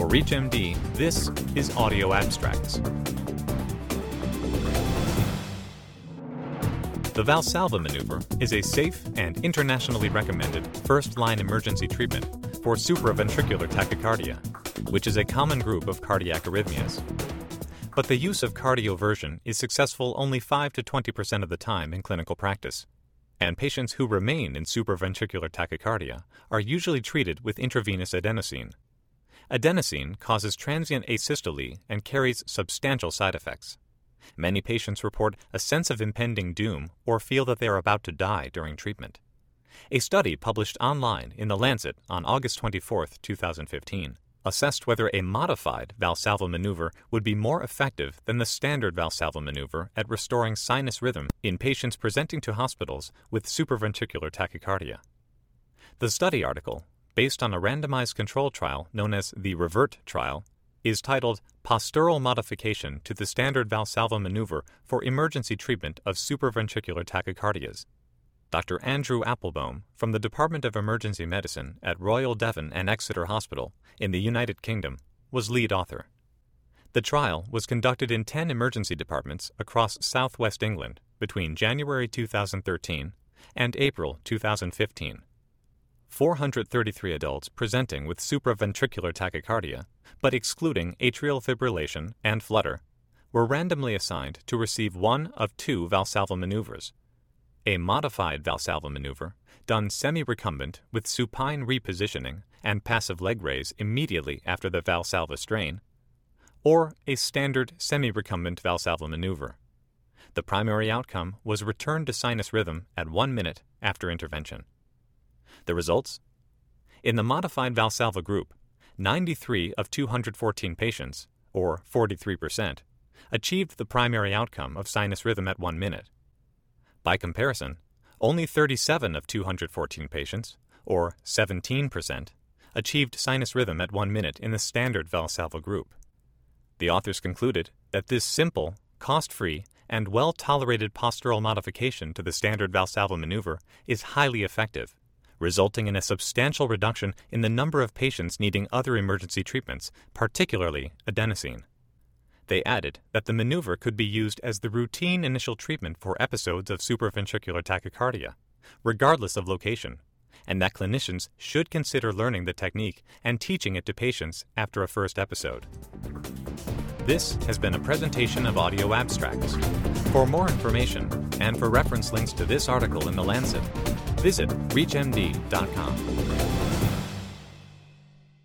For ReachMD, this is Audio Abstracts. The Valsalva maneuver is a safe and internationally recommended first line emergency treatment for supraventricular tachycardia, which is a common group of cardiac arrhythmias. But the use of cardioversion is successful only 5 to 20% of the time in clinical practice and patients who remain in supraventricular tachycardia are usually treated with intravenous adenosine. Adenosine causes transient asystole and carries substantial side effects. Many patients report a sense of impending doom or feel that they are about to die during treatment. A study published online in The Lancet on August 24, 2015, assessed whether a modified Valsalva maneuver would be more effective than the standard Valsalva maneuver at restoring sinus rhythm in patients presenting to hospitals with supraventricular tachycardia. The study article, based on a randomized control trial known as the REVERT trial, is titled Postural Modification to the Standard Valsalva Maneuver for Emergency Treatment of Supraventricular Tachycardias Dr. Andrew Appelboam from the Department of Emergency Medicine at Royal Devon and Exeter Hospital in the United Kingdom was lead author. The trial was conducted in 10 emergency departments across southwest England between January 2013 and April 2015. 433 adults presenting with supraventricular tachycardia, but excluding atrial fibrillation and flutter, were randomly assigned to receive one of two Valsalva maneuvers a modified Valsalva maneuver, done semi recumbent with supine repositioning and passive leg raise immediately after the Valsalva strain, or a standard semi recumbent Valsalva maneuver. The primary outcome was return to sinus rhythm at one minute after intervention. The results? In the modified Valsalva group, 93 of 214 patients, or 43%, achieved the primary outcome of sinus rhythm at one minute by comparison, only 37 of 214 patients, or 17%, achieved sinus rhythm at one minute in the standard Valsalva group. The authors concluded that this simple, cost free, and well tolerated postural modification to the standard Valsalva maneuver is highly effective, resulting in a substantial reduction in the number of patients needing other emergency treatments, particularly adenosine. They added that the maneuver could be used as the routine initial treatment for episodes of supraventricular tachycardia, regardless of location, and that clinicians should consider learning the technique and teaching it to patients after a first episode. This has been a presentation of Audio Abstracts. For more information and for reference links to this article in The Lancet, visit ReachMD.com.